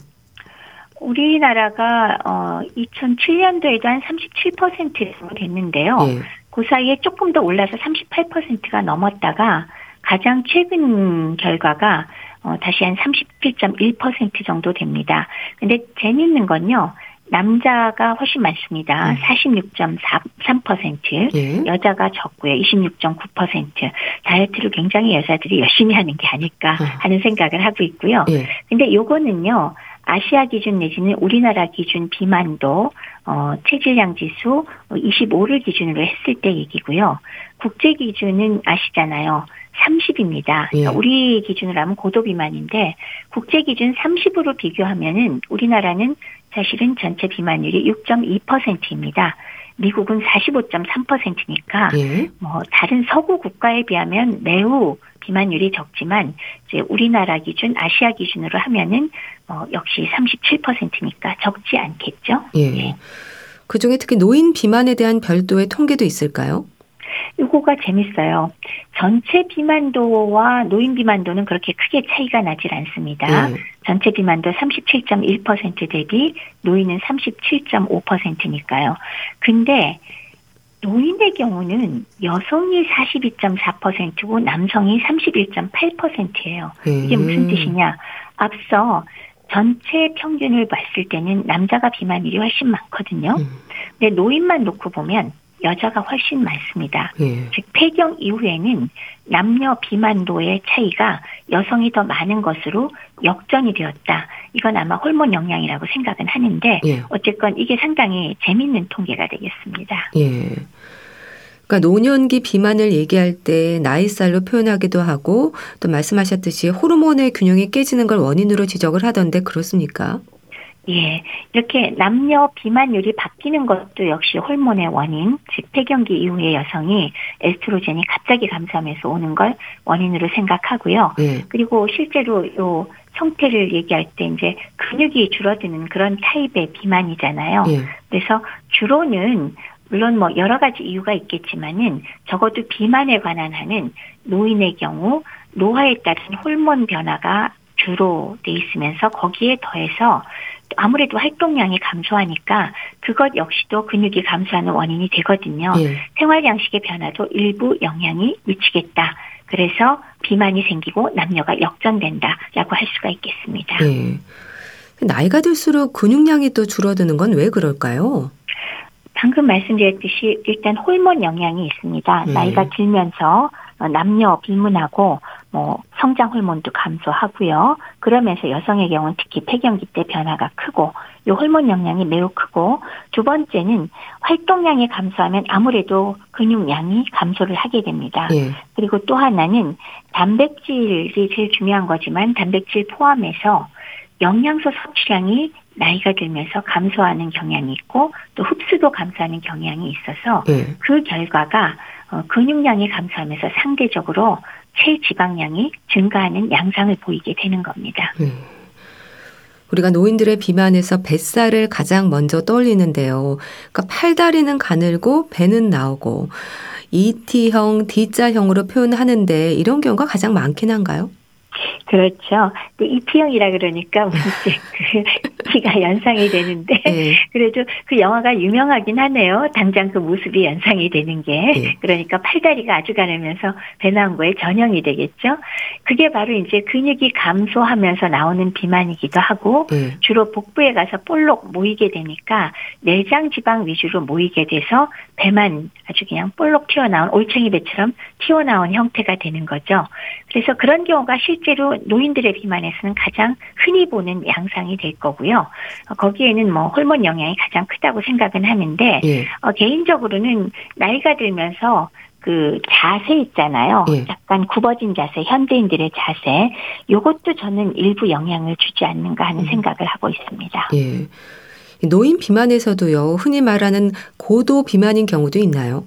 우리나라가 어 2007년도에도 한 37% 정도 됐는데요. 예. 그 사이에 조금 더 올라서 38%가 넘었다가 가장 최근 결과가 어, 다시 한 37.1% 정도 됩니다. 근데 재미있는 건요. 남자가 훨씬 많습니다. 음. 46.3%, 예. 여자가 적고요. 26.9%. 다이어트를 굉장히 여자들이 열심히 하는 게 아닐까 음. 하는 생각을 하고 있고요. 예. 근데 요거는요. 아시아 기준 내지는 우리나라 기준 비만도 어, 체질량 지수 25를 기준으로 했을 때 얘기고요. 국제 기준은 아시잖아요. 30입니다. 예. 그러니까 우리 기준으로 하면 고도 비만인데 국제 기준 30으로 비교하면은 우리나라는 사실은 전체 비만율이 6.2%입니다. 미국은 45.3%니까 예. 뭐 다른 서구 국가에 비하면 매우 비만율이 적지만 이제 우리나라 기준, 아시아 기준으로 하면은 어 역시 37%니까 적지 않겠죠. 예. 예. 그 중에 특히 노인 비만에 대한 별도의 통계도 있을까요? 이거가 재밌어요. 전체 비만도와 노인 비만도는 그렇게 크게 차이가 나질 않습니다. 네. 전체 비만도 37.1% 대비 노인은 37.5%니까요. 근데 노인의 경우는 여성이 42.4%고 남성이 31.8%예요. 이게 무슨 뜻이냐? 앞서 전체 평균을 봤을 때는 남자가 비만율이 훨씬 많거든요. 음. 근데 노인만 놓고 보면 여자가 훨씬 많습니다. 예. 즉 폐경 이후에는 남녀 비만도의 차이가 여성이 더 많은 것으로 역전이 되었다. 이건 아마 호르몬 영향이라고 생각은 하는데 예. 어쨌건 이게 상당히 재밌는 통계가 되겠습니다. 예. 그러니까 노년기 비만을 얘기할 때 나이살로 표현하기도 하고 또 말씀하셨듯이 호르몬의 균형이 깨지는 걸 원인으로 지적을 하던데 그렇습니까? 예, 이렇게 남녀 비만율이 바뀌는 것도 역시 호르몬의 원인, 즉 폐경기 이후의 여성이 에스트로겐이 갑자기 감소하면서 오는 걸 원인으로 생각하고요. 예. 그리고 실제로 요 형태를 얘기할 때 이제 근육이 줄어드는 그런 타입의 비만이잖아요. 예. 그래서 주로는 물론 뭐 여러 가지 이유가 있겠지만은 적어도 비만에 관한 하는 노인의 경우 노화에 따른 호르몬 변화가 주로 돼 있으면서 거기에 더해서 아무래도 활동량이 감소하니까 그것 역시도 근육이 감소하는 원인이 되거든요. 예. 생활 양식의 변화도 일부 영향이 미치겠다. 그래서 비만이 생기고 남녀가 역전된다라고 할 수가 있겠습니다. 예. 나이가 들수록 근육량이 또 줄어드는 건 왜 그럴까요? 방금 말씀드렸듯이 일단 호르몬 영향이 있습니다. 네. 나이가 들면서 어, 남녀 불문하고 뭐 성장 호르몬도 감소하고요. 그러면서 여성의 경우는 특히 폐경기 때 변화가 크고 이 호르몬 영향이 매우 크고 두 번째는 활동량이 감소하면 아무래도 근육량이 감소를 하게 됩니다. 예. 그리고 또 하나는 단백질이 제일 중요한 거지만 단백질 포함해서 영양소 섭취량이 나이가 들면서 감소하는 경향이 있고 또 흡수도 감소하는 경향이 있어서 예. 그 결과가 어, 근육량이 감소하면서 상대적으로 체지방량이 증가하는 양상을 보이게 되는 겁니다. 예. 우리가 노인들의 비만에서 뱃살을 가장 먼저 떠올리는데요. 그러니까 팔다리는 가늘고 배는 나오고 ET형, D자형으로 표현하는데 이런 경우가 가장 많긴 한가요? 그렇죠. 그 이피형이라 그러니까 이제 그 키가 연상이 되는데 예. 그래도 그 영화가 유명하긴 하네요. 당장 그 모습이 연상이 되는 게 예. 그러니까 팔다리가 아주 가늘면서 배 나온 거에 전형이 되겠죠. 그게 바로 이제 근육이 감소하면서 나오는 비만이기도 하고 예. 주로 복부에 가서 볼록 모이게 되니까 내장 지방 위주로 모이게 돼서 배만 아주 그냥 볼록 튀어나온 올챙이 배처럼 튀어나온 형태가 되는 거죠. 그래서 그런 경우가 실 제로 노인들의 비만에서는 가장 흔히 보는 양상이 될 거고요. 어, 거기에는 뭐 호르몬 영향이 가장 크다고 생각은 하는데 예. 어, 개인적으로는 나이가 들면서 그 자세 있잖아요. 예. 약간 굽어진 자세, 현대인들의 자세. 요것도 저는 일부 영향을 주지 않는가 하는 음. 생각을 하고 있습니다. 예. 노인 비만에서도요, 흔히 말하는 고도 비만인 경우도 있나요?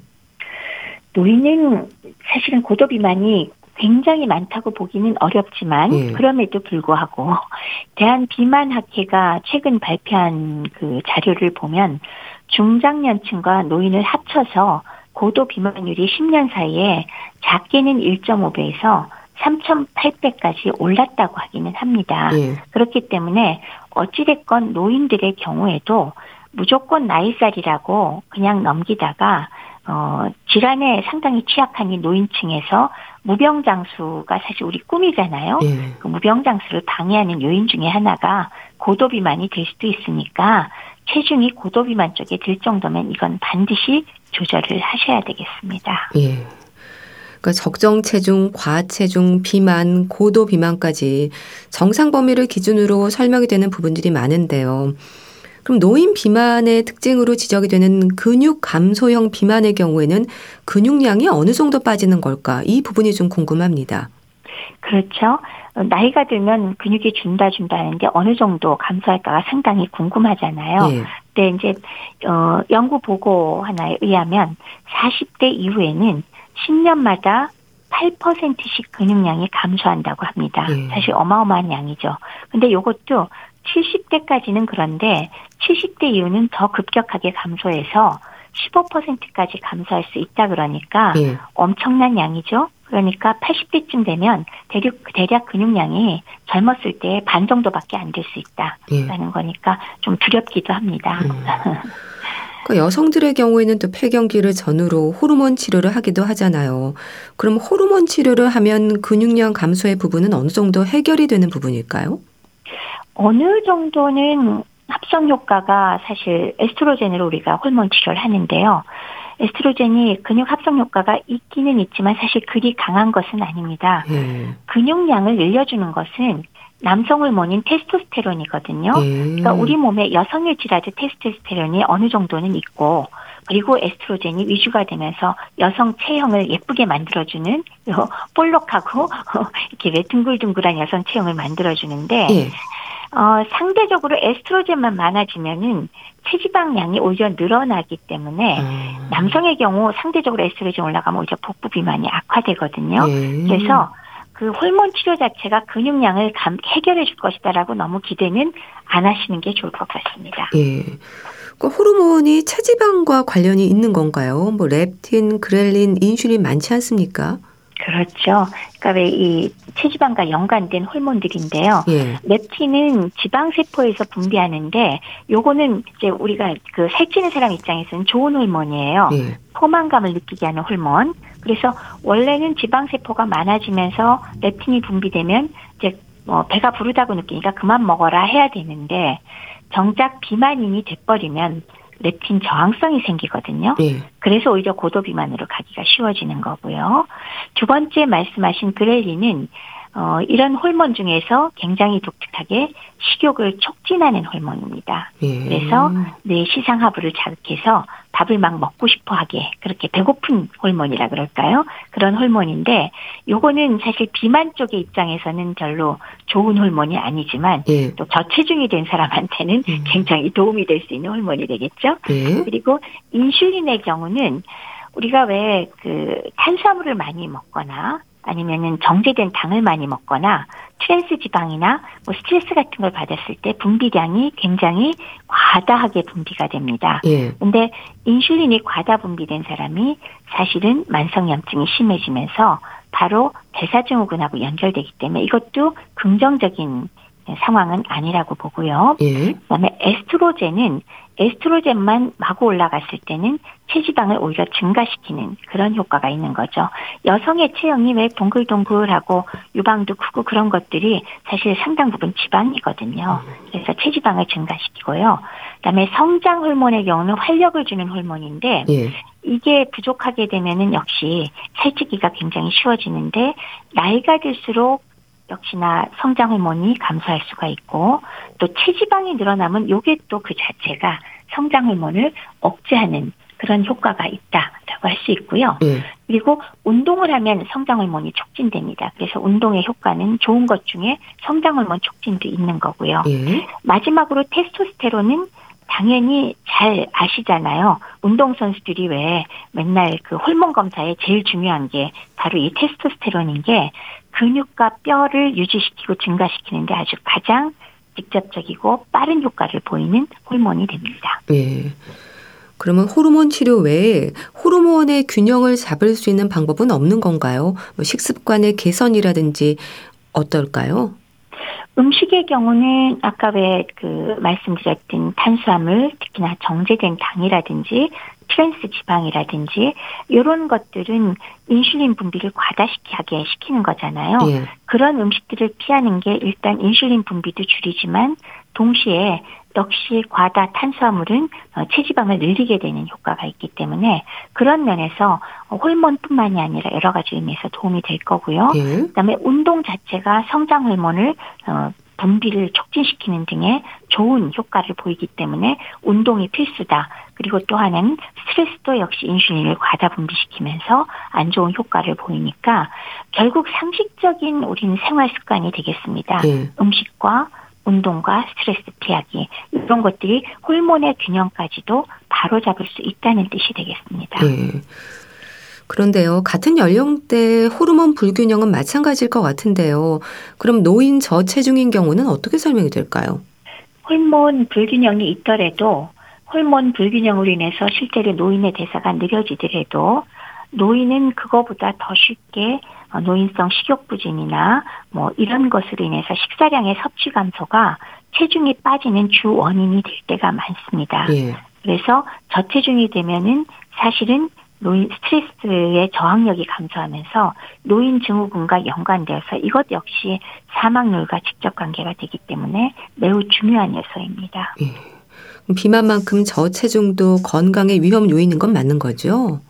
노인은 사실은 고도 비만이 굉장히 많다고 보기는 어렵지만 예. 그럼에도 불구하고 대한 비만 학회가 최근 발표한 그 자료를 보면 중장년층과 노인을 합쳐서 고도 비만율이 10년 사이에 작게는 1.5배에서 3,800까지 올랐다고 하기는 합니다. 예. 그렇기 때문에 어찌됐건 노인들의 경우에도 무조건 나이살이라고 그냥 넘기다가 어, 질환에 상당히 취약한 이 노인층에서 무병장수가 사실 우리 꿈이잖아요. 예. 그 무병장수를 방해하는 요인 중에 하나가 고도비만이 될 수도 있으니까 체중이 고도비만 쪽에 들 정도면 이건 반드시 조절을 하셔야 되겠습니다. 예. 그러니까 적정 체중, 과체중, 비만, 고도 비만까지 정상 범위를 기준으로 설명이 되는 부분들이 많은데요. 그럼 노인 비만의 특징으로 지적이 되는 근육 감소형 비만의 경우에는 근육량이 어느 정도 빠지는 걸까? 이 부분이 좀 궁금합니다. 그렇죠. 어, 나이가 들면 근육이 준다 준다 하는데 어느 정도 감소할까가 상당히 궁금하잖아요. 예. 근데 이제 어 연구 보고 하나에 의하면 40대 이후에는 10년마다 8%씩 근육량이 감소한다고 합니다. 예. 사실 어마어마한 양이죠. 근데 요것도 70대까지는 그런데 70대 이후는 더 급격하게 감소해서 15%까지 감소할 수 있다 그러니까 예. 엄청난 양이죠. 그러니까 80대쯤 되면 대략, 대략 근육량이 젊었을 때 반 정도밖에 안 될수 예. 있다라는 거니까 좀 두렵기도 합니다. 음. 그 여성들의 경우에는 또 폐경기를 전후로 호르몬 치료를 하기도 하잖아요. 그럼 호르몬 치료를 하면 근육량 감소의 부분은 어느 정도 해결이 되는 부분일까요? 어느 정도는 합성 효과가 사실 에스트로겐으로 우리가 호르몬 치료를 하는데요. 에스트로겐이 근육 합성 효과가 있기는 있지만 사실 그리 강한 것은 아닙니다. 예. 근육량을 늘려주는 것은 남성 호르몬인 테스토스테론이거든요. 예. 그러니까 우리 몸에 여성일지라도 테스토스테론이 어느 정도는 있고 그리고 에스트로겐이 위주가 되면서 여성 체형을 예쁘게 만들어주는 요 볼록하고 이렇게 왜 둥글둥글한 여성 체형을 만들어주는데 예. 어, 상대적으로 에스트로겐만 많아지면은 체지방량이 오히려 늘어나기 때문에 아. 남성의 경우 상대적으로 에스트로겐 올라가면 오히려 복부 비만이 악화되거든요. 예. 그래서 그 호르몬 치료 자체가 근육량을 감, 해결해 줄 것이다라고 너무 기대는 안 하시는 게 좋을 것 같습니다. 예. 그 호르몬이 체지방과 관련이 있는 건가요? 뭐 렙틴, 그렐린, 인슐린 많지 않습니까? 그렇죠. 그러니까 왜 이 체지방과 연관된 호르몬들인데요. 예. 렙틴은 지방 세포에서 분비하는데 요거는 이제 우리가 그 살찌는 사람 입장에서는 좋은 호르몬이에요. 예. 포만감을 느끼게 하는 호르몬. 그래서 원래는 지방 세포가 많아지면서 렙틴이 분비되면 이제 뭐 배가 부르다고 느끼니까 그만 먹어라 해야 되는데 정작 비만인이 돼버리면 렙틴 저항성이 생기거든요. 예. 그래서 오히려 고도 비만으로 가기가 쉬워지는 거고요. 두 번째 말씀하신 그렐린은 어, 이런 호르몬 중에서 굉장히 독특하게 식욕을 촉진하는 호르몬입니다. 예. 그래서 뇌 시상하부를 자극해서 밥을 막 먹고 싶어 하게 그렇게 배고픈 호르몬이라 그럴까요? 그런 호르몬인데 요거는 사실 비만 쪽의 입장에서는 별로 좋은 호르몬이 아니지만 예. 또 저체중이 된 사람한테는 음. 굉장히 도움이 될 수 있는 호르몬이 되겠죠. 예. 그리고 인슐린의 경우는 우리가 왜 그 탄수화물을 많이 먹거나 아니면은 정제된 당을 많이 먹거나 트랜스 지방이나 뭐 스트레스 같은 걸 받았을 때 분비량이 굉장히 과다하게 분비가 됩니다. 예. 근데 인슐린이 과다 분비된 사람이 사실은 만성염증이 심해지면서 바로 대사증후군하고 연결되기 때문에 이것도 긍정적인 상황은 아니라고 보고요. 예. 그다음에 에스트로겐은 에스트로겐만 마구 올라갔을 때는 체지방을 오히려 증가시키는 그런 효과가 있는 거죠. 여성의 체형이 왜 동글동글하고 유방도 크고 그런 것들이 사실 상당 부분 지방이거든요. 그래서 체지방을 증가시키고요. 그다음에 성장 호르몬의 경우는 활력을 주는 호르몬인데 예. 이게 부족하게 되면은 역시 살찌기가 굉장히 쉬워지는데 나이가 들수록 역시나 성장 호르몬이 감소할 수가 있고 또 체지방이 늘어나면 요게 또 그 자체가 성장 호르몬을 억제하는 그런 효과가 있다라고 할 수 있고요. 예. 그리고 운동을 하면 성장 호르몬이 촉진됩니다. 그래서 운동의 효과는 좋은 것 중에 성장 호르몬 촉진도 있는 거고요. 예. 마지막으로 테스토스테론은 당연히 잘 아시잖아요. 운동선수들이 왜 맨날 그 호르몬 검사에 제일 중요한 게 바로 이 테스토스테론인 게 근육과 뼈를 유지시키고 증가시키는데 아주 가장 직접적이고 빠른 효과를 보이는 호르몬이 됩니다. 예. 그러면 호르몬 치료 외에 호르몬의 균형을 잡을 수 있는 방법은 없는 건가요? 뭐 식습관의 개선이라든지 어떨까요? 음식의 경우는 아까 왜 그 말씀드렸던 탄수화물, 특히나 정제된 당이라든지 트랜스 지방이라든지 이런 것들은 인슐린 분비를 과다시키게 시키는 거잖아요. 예. 그런 음식들을 피하는 게 일단 인슐린 분비도 줄이지만 동시에 역시 과다 탄수화물은 어, 체지방을 늘리게 되는 효과가 있기 때문에 그런 면에서 호르몬뿐만이 아니라 여러 가지 의미에서 도움이 될 거고요. 예. 그다음에 운동 자체가 성장 호르몬을 어, 분비를 촉진시키는 등의 좋은 효과를 보이기 때문에 운동이 필수다. 그리고 또 하나는 스트레스도 역시 인슐린을 과다 분비시키면서 안 좋은 효과를 보이니까 결국 상식적인 우리는 생활 습관이 되겠습니다. 예. 음식과 운동과 스트레스 피하기 이런 것들이 호르몬의 균형까지도 바로잡을 수 있다는 뜻이 되겠습니다. 예. 그런데요, 같은 연령대 호르몬 불균형은 마찬가지일 것 같은데요. 그럼 노인 저체중인 경우는 어떻게 설명이 될까요? 호르몬 불균형이 있더라도 호르몬 불균형으로 인해서 실제로 노인의 대사가 느려지더라도 노인은 그거보다 더 쉽게 어, 노인성 식욕부진이나 뭐 이런 것으로 인해서 식사량의 섭취 감소가 체중이 빠지는 주 원인이 될 때가 많습니다. 예. 그래서 저체중이 되면은 사실은 노인 스트레스의 저항력이 감소하면서 노인 증후군과 연관되어서 이것 역시 사망률과 직접 관계가 되기 때문에 매우 중요한 요소입니다. 비만만큼 저체중도 건강의 위험 요인인 건 맞는 거죠?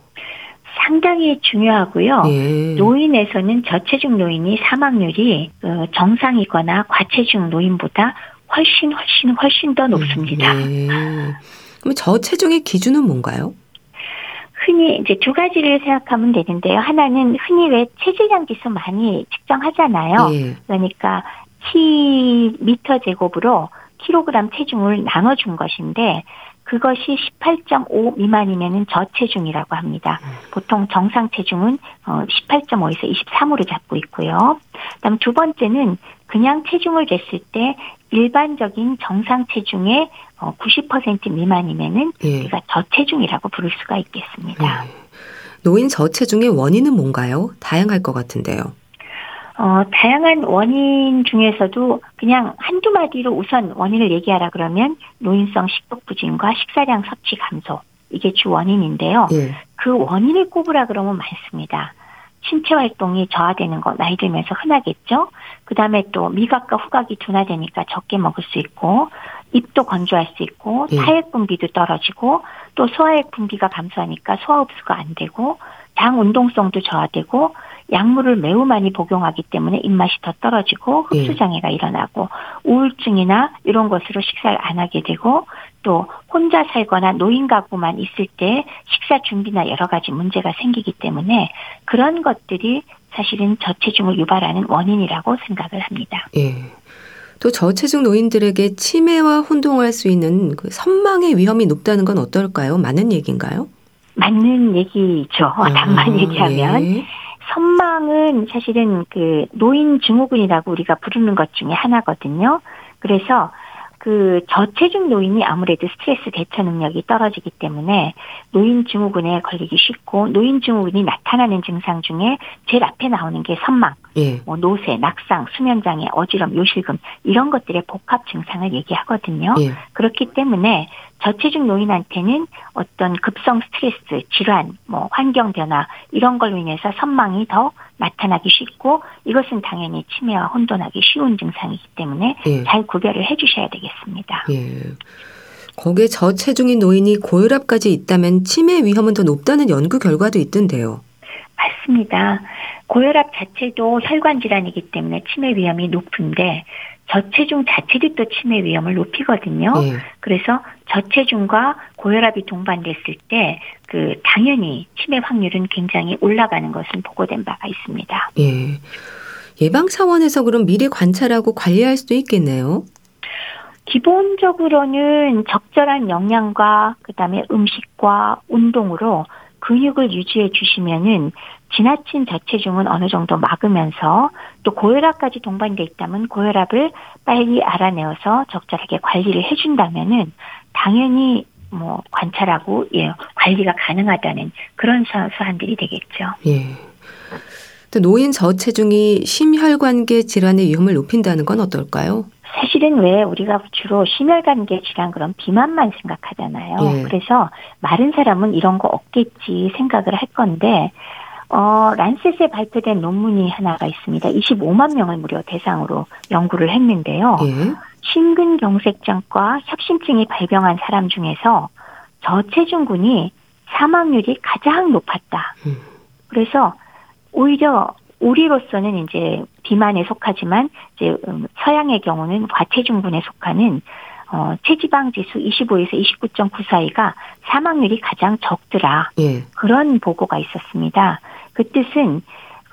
상당히 중요하고요. 예. 노인에서는 저체중 노인이 사망률이 어, 정상이거나 과체중 노인보다 훨씬 훨씬 훨씬 더 높습니다. 예. 그럼 저체중의 기준은 뭔가요? 흔히 이제 두 가지를 생각하면 되는데요. 하나는 흔히 왜 체질량 지수 많이 측정하잖아요. 예. 그러니까 키 미터 제곱으로 킬로그램 체중을 나눠준 것인데 그것이 18.5 미만이면은 저체중이라고 합니다. 보통 정상 체중은 어 18.5에서 23으로 잡고 있고요. 그다음 두 번째는 그냥 체중을 쟀을 때 일반적인 정상 체중의 어90% 미만이면은 예. 우리가 저체중이라고 부를 수가 있겠습니다. 예. 노인 저체중의 원인은 뭔가요? 다양할 것 같은데요. 어, 다양한 원인 중에서도 그냥 한두 마디로 우선 원인을 얘기하라 그러면 노인성 식독 부진과 식사량 섭취 감소 이게 주 원인인데요. 예. 그 원인을 꼽으라 그러면 많습니다. 신체 활동이 저하되는 거 나이 들면서 흔하겠죠. 그 다음에 또 미각과 후각이 둔화되니까 적게 먹을 수 있고 입도 건조할 수 있고 예. 타액 분비도 떨어지고 또 소화액 분비가 감소하니까 소화 흡수가 안 되고 장 운동성도 저하되고 약물을 매우 많이 복용하기 때문에 입맛이 더 떨어지고 예. 흡수 장애가 일어나고 우울증이나 이런 것으로 식사를 안 하게 되고 또 혼자 살거나 노인 가구만 있을 때 식사 준비나 여러 가지 문제가 생기기 때문에 그런 것들이 사실은 저체중을 유발하는 원인이라고 생각을 합니다. 예. 또 저체중 노인들에게 치매와 혼동할 수 있는 그 선망의 위험이 높다는 건 어떨까요? 맞는 얘기인가요? 맞는 얘기죠. 단만 아, 얘기하면 예. 선망은 사실은 그 노인 증후군이라고 우리가 부르는 것 중에 하나거든요. 그래서 그 저체중 노인이 아무래도 스트레스 대처 능력이 떨어지기 때문에 노인 증후군에 걸리기 쉽고 노인 증후군이 나타나는 증상 중에 제일 앞에 나오는 게 선망, 예. 뭐 노쇠, 낙상, 수면 장애, 어지럼, 요실금 이런 것들의 복합 증상을 얘기하거든요. 예. 그렇기 때문에 저체중 노인한테는 어떤 급성 스트레스, 질환, 뭐 환경 변화 이런 걸로 인해서 선망이 더 나타나기 쉽고 이것은 당연히 치매와 혼돈하기 쉬운 증상이기 때문에 예. 잘 구별을 해 주셔야 되겠습니다. 예. 거기에 저체중인 노인이 고혈압까지 있다면 치매 위험은 더 높다는 연구 결과도 있던데요. 맞습니다. 고혈압 자체도 혈관 질환이기 때문에 치매 위험이 높은데 저체중 자체도 또 치매 위험을 높이거든요. 예. 그래서 저체중과 고혈압이 동반됐을 때 그 당연히 치매 확률은 굉장히 올라가는 것은 보고된 바가 있습니다. 예. 예방 차원에서 그럼 미리 관찰하고 관리할 수도 있겠네요. 기본적으로는 적절한 영양과 그다음에 음식과 운동으로 근육을 유지해 주시면은 지나친 저체중은 어느 정도 막으면서 또 고혈압까지 동반돼 있다면 고혈압을 빨리 알아내어서 적절하게 관리를 해준다면은 당연히 뭐 관찰하고 예 관리가 가능하다는 그런 사- 사안들이 되겠죠. 예. 또 노인 저체중이 심혈관계 질환의 위험을 높인다는 건 어떨까요? 사실은 왜 우리가 주로 심혈관계 질환 그런 비만만 생각하잖아요. 예. 그래서 마른 사람은 이런 거 없겠지 생각을 할 건데 어, 란셋에 발표된 논문이 하나가 있습니다. 25만 명을 무려 대상으로 연구를 했는데요. 예. 심근경색증과 협심증이 발병한 사람 중에서 저체중군이 사망률이 가장 높았다. 음. 그래서 오히려 우리로서는 이제 비만에 속하지만 이제 음, 서양의 경우는 과체중군에 속하는 어, 체지방 지수 25에서 29.9 사이가 사망률이 가장 적더라. 예. 그런 보고가 있었습니다. 그 뜻은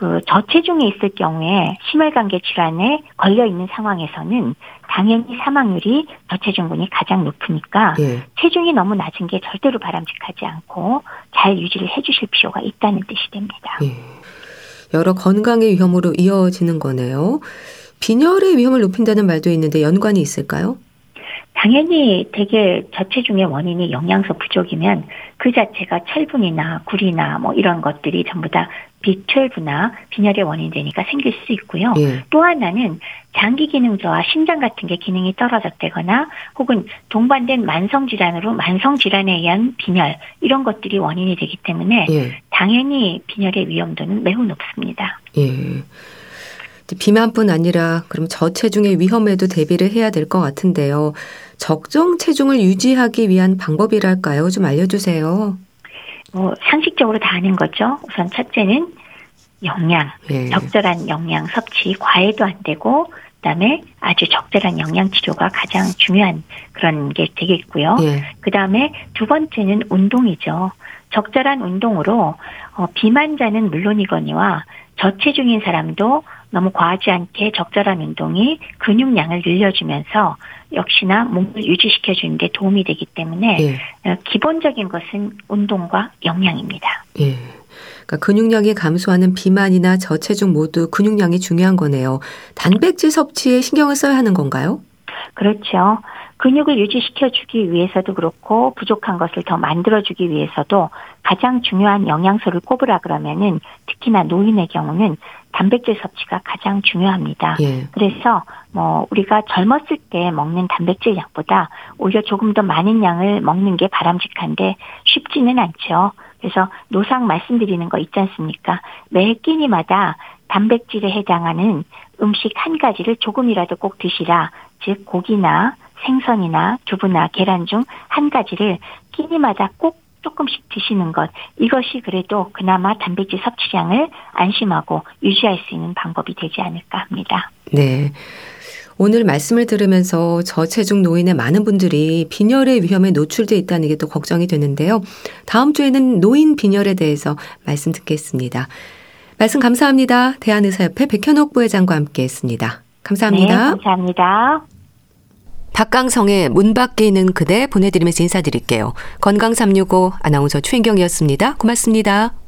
그 저체중에 있을 경우에 심혈관계 질환에 걸려 있는 상황에서는 당연히 사망률이 저체중군이 가장 높으니까 예. 체중이 너무 낮은 게 절대로 바람직하지 않고 잘 유지를 해주실 필요가 있다는 뜻이 됩니다. 예. 여러 건강의 위험으로 이어지는 거네요. 빈혈의 위험을 높인다는 말도 있는데 연관이 있을까요? 당연히 대개 저체중의 원인이 영양소 부족이면 그 자체가 철분이나 굴이나 뭐 이런 것들이 전부 다 B12나 빈혈의 원인이 되니까 생길 수 있고요. 예. 또 하나는 장기 기능 저하, 심장 같은 게 기능이 떨어졌다거나 혹은 동반된 만성 질환으로 만성 질환에 의한 빈혈 이런 것들이 원인이 되기 때문에 예. 당연히 빈혈의 위험도는 매우 높습니다. 예. 비만뿐 아니라 그럼 저체중의 위험에도 대비를 해야 될 것 같은데요. 적정 체중을 유지하기 위한 방법이랄까요? 좀 알려주세요. 뭐 상식적으로 다 아는 거죠. 우선 첫째는 영양, 예. 적절한 영양 섭취, 과해도 안 되고 그다음에 아주 적절한 영양 치료가 가장 중요한 그런 게 되겠고요. 예. 그다음에 두 번째는 운동이죠. 적절한 운동으로 어, 비만자는 물론이거니와 저체중인 사람도 너무 과하지 않게 적절한 운동이 근육량을 늘려주면서 역시나 몸을 유지시켜 주는데 도움이 되기 때문에 예. 어, 기본적인 것은 운동과 영양입니다. 예. 그러니까 근육량이 감소하는 비만이나 저체중 모두 근육량이 중요한 거네요. 단백질 섭취에 신경을 써야 하는 건가요? 그렇죠. 근육을 유지시켜 주기 위해서도 그렇고 부족한 것을 더 만들어 주기 위해서도 가장 중요한 영양소를 꼽으라 그러면은 특히나 노인의 경우는 단백질 섭취가 가장 중요합니다. 예. 그래서 뭐 우리가 젊었을 때 먹는 단백질 양보다 오히려 조금 더 많은 양을 먹는 게 바람직한데 쉽지는 않죠. 그래서 노상 말씀드리는 거 있지 않습니까? 매 끼니마다 단백질에 해당하는 음식 한 가지를 조금이라도 꼭 드시라. 즉 고기나 생선이나 두부나 계란 중 한 가지를 끼니마다 꼭 조금씩 드시는 것 이것이 그래도 그나마 단백질 섭취량을 안심하고 유지할 수 있는 방법이 되지 않을까 합니다. 네. 오늘 말씀을 들으면서 저체중 노인의 많은 분들이 빈혈의 위험에 노출돼 있다는 게 또 걱정이 되는데요. 다음 주에는 노인 빈혈에 대해서 말씀 듣겠습니다. 말씀 감사합니다. 대한의사협회 백현옥 부회장과 함께했습니다. 감사합니다. 네, 감사합니다. 박강성의 문 밖에 있는 그대 보내드리면서 인사드릴게요. 건강365 아나운서 최인경이었습니다. 고맙습니다.